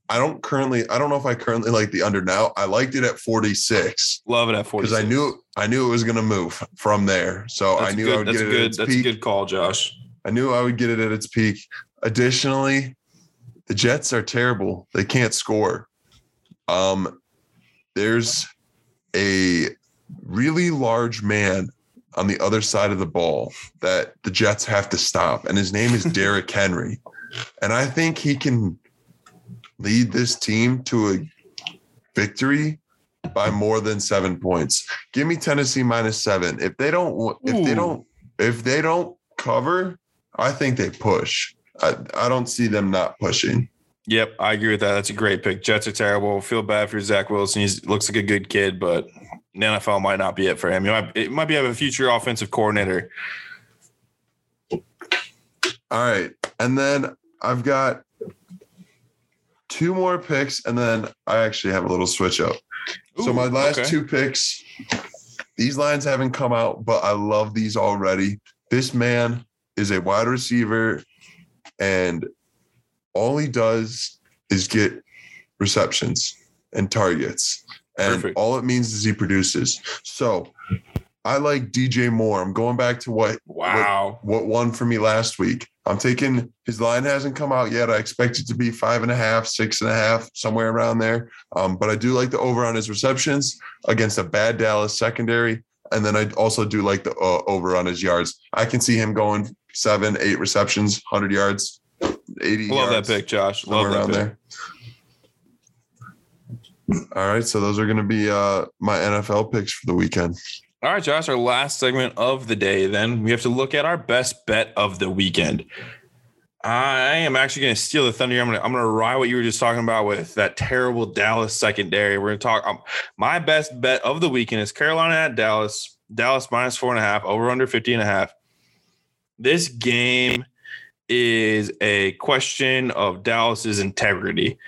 I don't currently. I don't know if I currently like the under now. I liked it at forty six Love it at 46. because I knew I knew it was going to move from there. So that's I knew good, I would that's get it at good that's a good call, Josh. I knew I would get it at its peak. Additionally, the Jets are terrible. They can't score. Um, there's a really large man on the other side of the ball that the Jets have to stop, and his name is Derrick Henry. And I think he can lead this team to a victory by more than seven points. Give me Tennessee minus seven. If they don't, if they don't, if they don't cover, I think they push. I, I don't see them not pushing. Yep, I agree with that. That's a great pick. Jets are terrible. Feel bad for Zach Wilson. He looks like a good kid, but the NFL might not be it for him. He might, it might be have a future offensive coordinator. All right. And then I've got two more picks, and then I actually have a little switch up. so my last okay. two picks, these lines haven't come out, but I love these already. This man is a wide receiver, and all he does is get receptions and targets. And Perfect. all it means is he produces. So I like DJ Moore. I'm going back to what Wow. what won for me last week. I'm taking his line hasn't come out yet. I expect it to be five and a half, six and a half, somewhere around there. Um, but I do like the over on his receptions against a bad Dallas secondary. And then I also do like the uh, over on his yards. I can see him going seven, eight receptions, 100 yards, 80 Love that pick, Josh. Love that around pick. there. All right. So those are going to be uh, my NFL picks for the weekend. All right, Josh, our last segment of the day. Then we have to look at our best bet of the weekend. I am actually going to steal the thunder. I'm going to I'm to ride what you were just talking about with that terrible Dallas secondary. We're going to talk. Um, my best bet of the weekend is Carolina at Dallas. Dallas minus four and a half, over under 50 and a half. This game is a question of Dallas's integrity.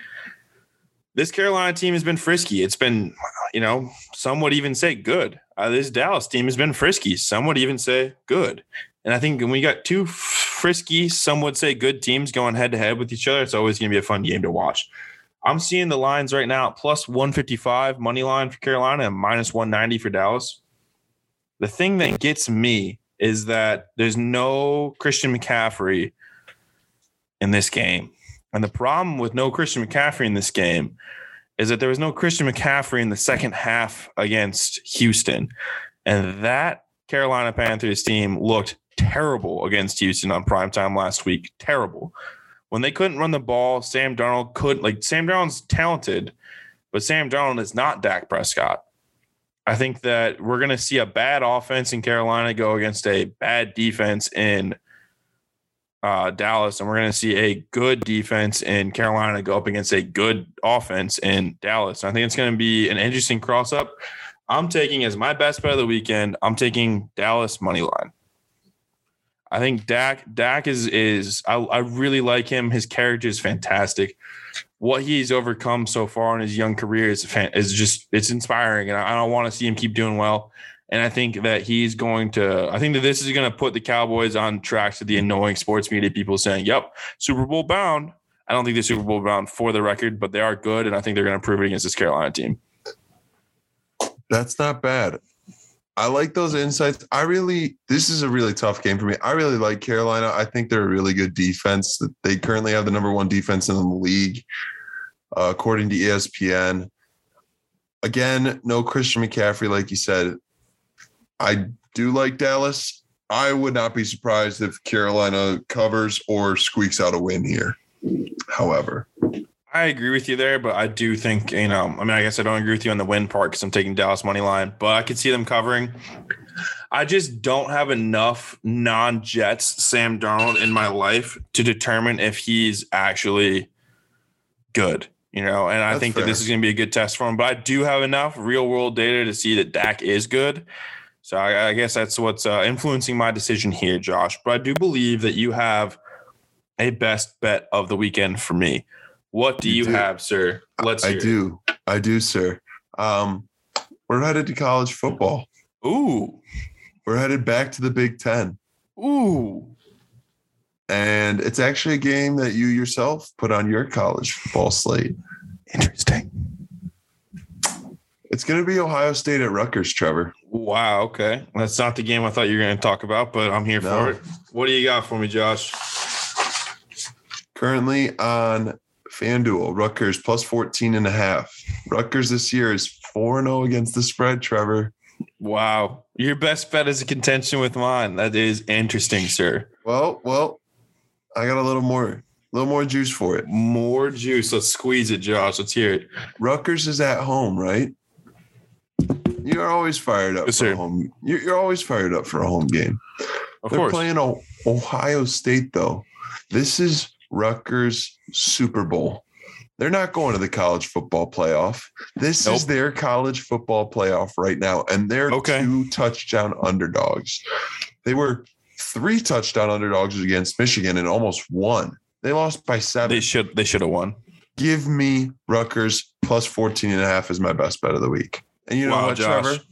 This Carolina team has been frisky. It's been, you know, some would even say good. Uh, this Dallas team has been frisky. Some would even say good. And I think when we got two frisky, some would say good teams going head to head with each other, it's always going to be a fun game to watch. I'm seeing the lines right now plus 155 money line for Carolina and minus 190 for Dallas. The thing that gets me is that there's no Christian McCaffrey in this game. And the problem with no Christian McCaffrey in this game is that there was no Christian McCaffrey in the second half against Houston. And that Carolina Panthers team looked terrible against Houston on primetime last week. Terrible. When they couldn't run the ball, Sam Darnold could like Sam Darnold's talented, but Sam Darnold is not Dak Prescott. I think that we're going to see a bad offense in Carolina go against a bad defense in uh, Dallas, and we're going to see a good defense in Carolina go up against a good offense in Dallas. I think it's going to be an interesting cross up. I'm taking as my best bet of the weekend. I'm taking Dallas money line. I think Dak Dak is is I, I really like him. His character is fantastic. What he's overcome so far in his young career is fan, is just it's inspiring, and I, I don't want to see him keep doing well. And I think that he's going to. I think that this is going to put the Cowboys on track to the annoying sports media people saying, "Yep, Super Bowl bound." I don't think they're Super Bowl bound for the record, but they are good, and I think they're going to prove it against this Carolina team. That's not bad. I like those insights. I really, this is a really tough game for me. I really like Carolina. I think they're a really good defense. They currently have the number one defense in the league, uh, according to ESPN. Again, no Christian McCaffrey, like you said. I do like Dallas. I would not be surprised if Carolina covers or squeaks out a win here. However, I agree with you there, but I do think, you know, I mean, I guess I don't agree with you on the win part because I'm taking Dallas money line, but I could see them covering. I just don't have enough non Jets Sam Darnold in my life to determine if he's actually good, you know, and I That's think fair. that this is going to be a good test for him, but I do have enough real world data to see that Dak is good. So I, I guess that's what's uh, influencing my decision here, Josh. But I do believe that you have a best bet of the weekend for me. What do you, you do. have, sir? Let's. I do. I do, sir. Um, we're headed to college football. Ooh. We're headed back to the Big Ten. Ooh. And it's actually a game that you yourself put on your college football slate. Interesting. It's going to be Ohio State at Rutgers, Trevor. Wow. Okay. That's not the game I thought you were going to talk about, but I'm here no. for it. What do you got for me, Josh? Currently on FanDuel, Rutgers plus 14 and a half. Rutgers this year is 4 0 against the spread, Trevor. Wow. Your best bet is a contention with mine. That is interesting, sir. Well, well, I got a little more, a little more juice for it. More juice. Let's squeeze it, Josh. Let's hear it. Rutgers is at home, right? You're always fired up yes, for sir. a home. You're always fired up for a home game. Of They're course. playing Ohio State though. This is Rutgers Super Bowl. They're not going to the college football playoff. This nope. is their college football playoff right now, and they're okay. two touchdown underdogs. They were three touchdown underdogs against Michigan and almost won. They lost by seven. They should they should have won. Give me Rutgers plus 14 and a half is my best bet of the week. And you know wow, what, Josh. Trevor?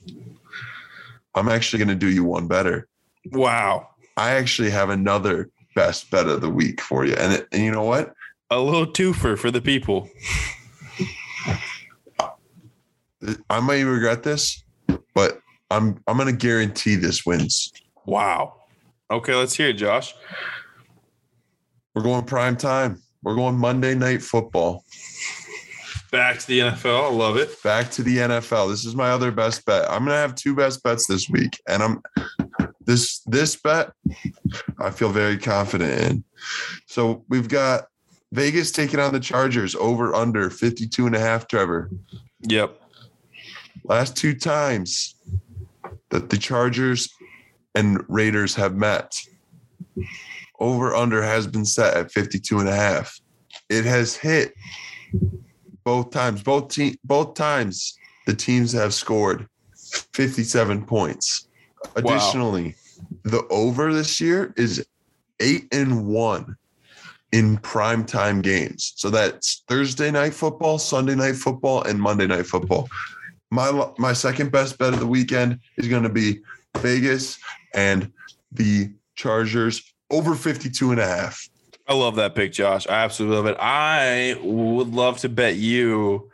I'm actually going to do you one better. Wow. I actually have another best bet of the week for you. And, and you know what? A little twofer for the people. I might regret this, but I'm I'm gonna guarantee this wins. Wow. Okay, let's hear it, Josh. We're going prime time. We're going Monday night football. Back to the NFL. I love it. Back to the NFL. This is my other best bet. I'm gonna have two best bets this week, and I'm this this bet I feel very confident in. So we've got Vegas taking on the Chargers over under 52 and a half, Trevor. Yep. Last two times that the Chargers and Raiders have met, over under has been set at 52 and a half. It has hit both times. Both team both times the teams have scored 57 points. Additionally, wow. the over this year is eight and one in prime time games. So that's Thursday night football, Sunday night football, and Monday night football. My my second best bet of the weekend is going to be Vegas and the Chargers over 52 and a half. I love that pick, Josh. I absolutely love it. I would love to bet you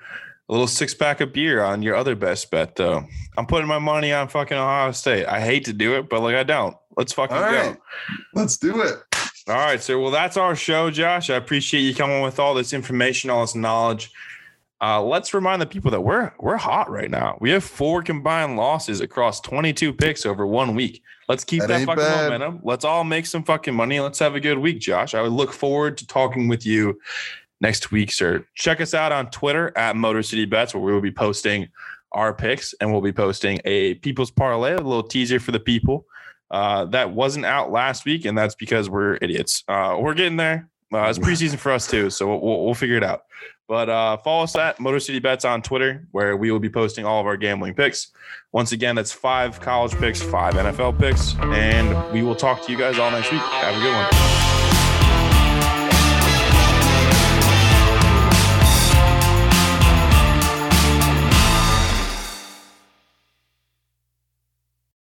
a little six pack of beer on your other best bet, though. I'm putting my money on fucking Ohio State. I hate to do it, but like I don't. Let's fucking go. Let's do it. All right, sir. Well, that's our show, Josh. I appreciate you coming with all this information, all this knowledge. Uh, let's remind the people that we're we're hot right now. We have four combined losses across 22 picks over one week. Let's keep that, that fucking bad. momentum. Let's all make some fucking money. Let's have a good week, Josh. I would look forward to talking with you next week, sir. Check us out on Twitter at Motor City Bets, where we will be posting our picks and we'll be posting a People's Parlay, a little teaser for the people. Uh, that wasn't out last week, and that's because we're idiots. Uh, we're getting there. Uh, it's preseason for us too, so we'll, we'll figure it out. But uh, follow us at Motor City Bets on Twitter, where we will be posting all of our gambling picks. Once again, that's five college picks, five NFL picks, and we will talk to you guys all next week. Have a good one.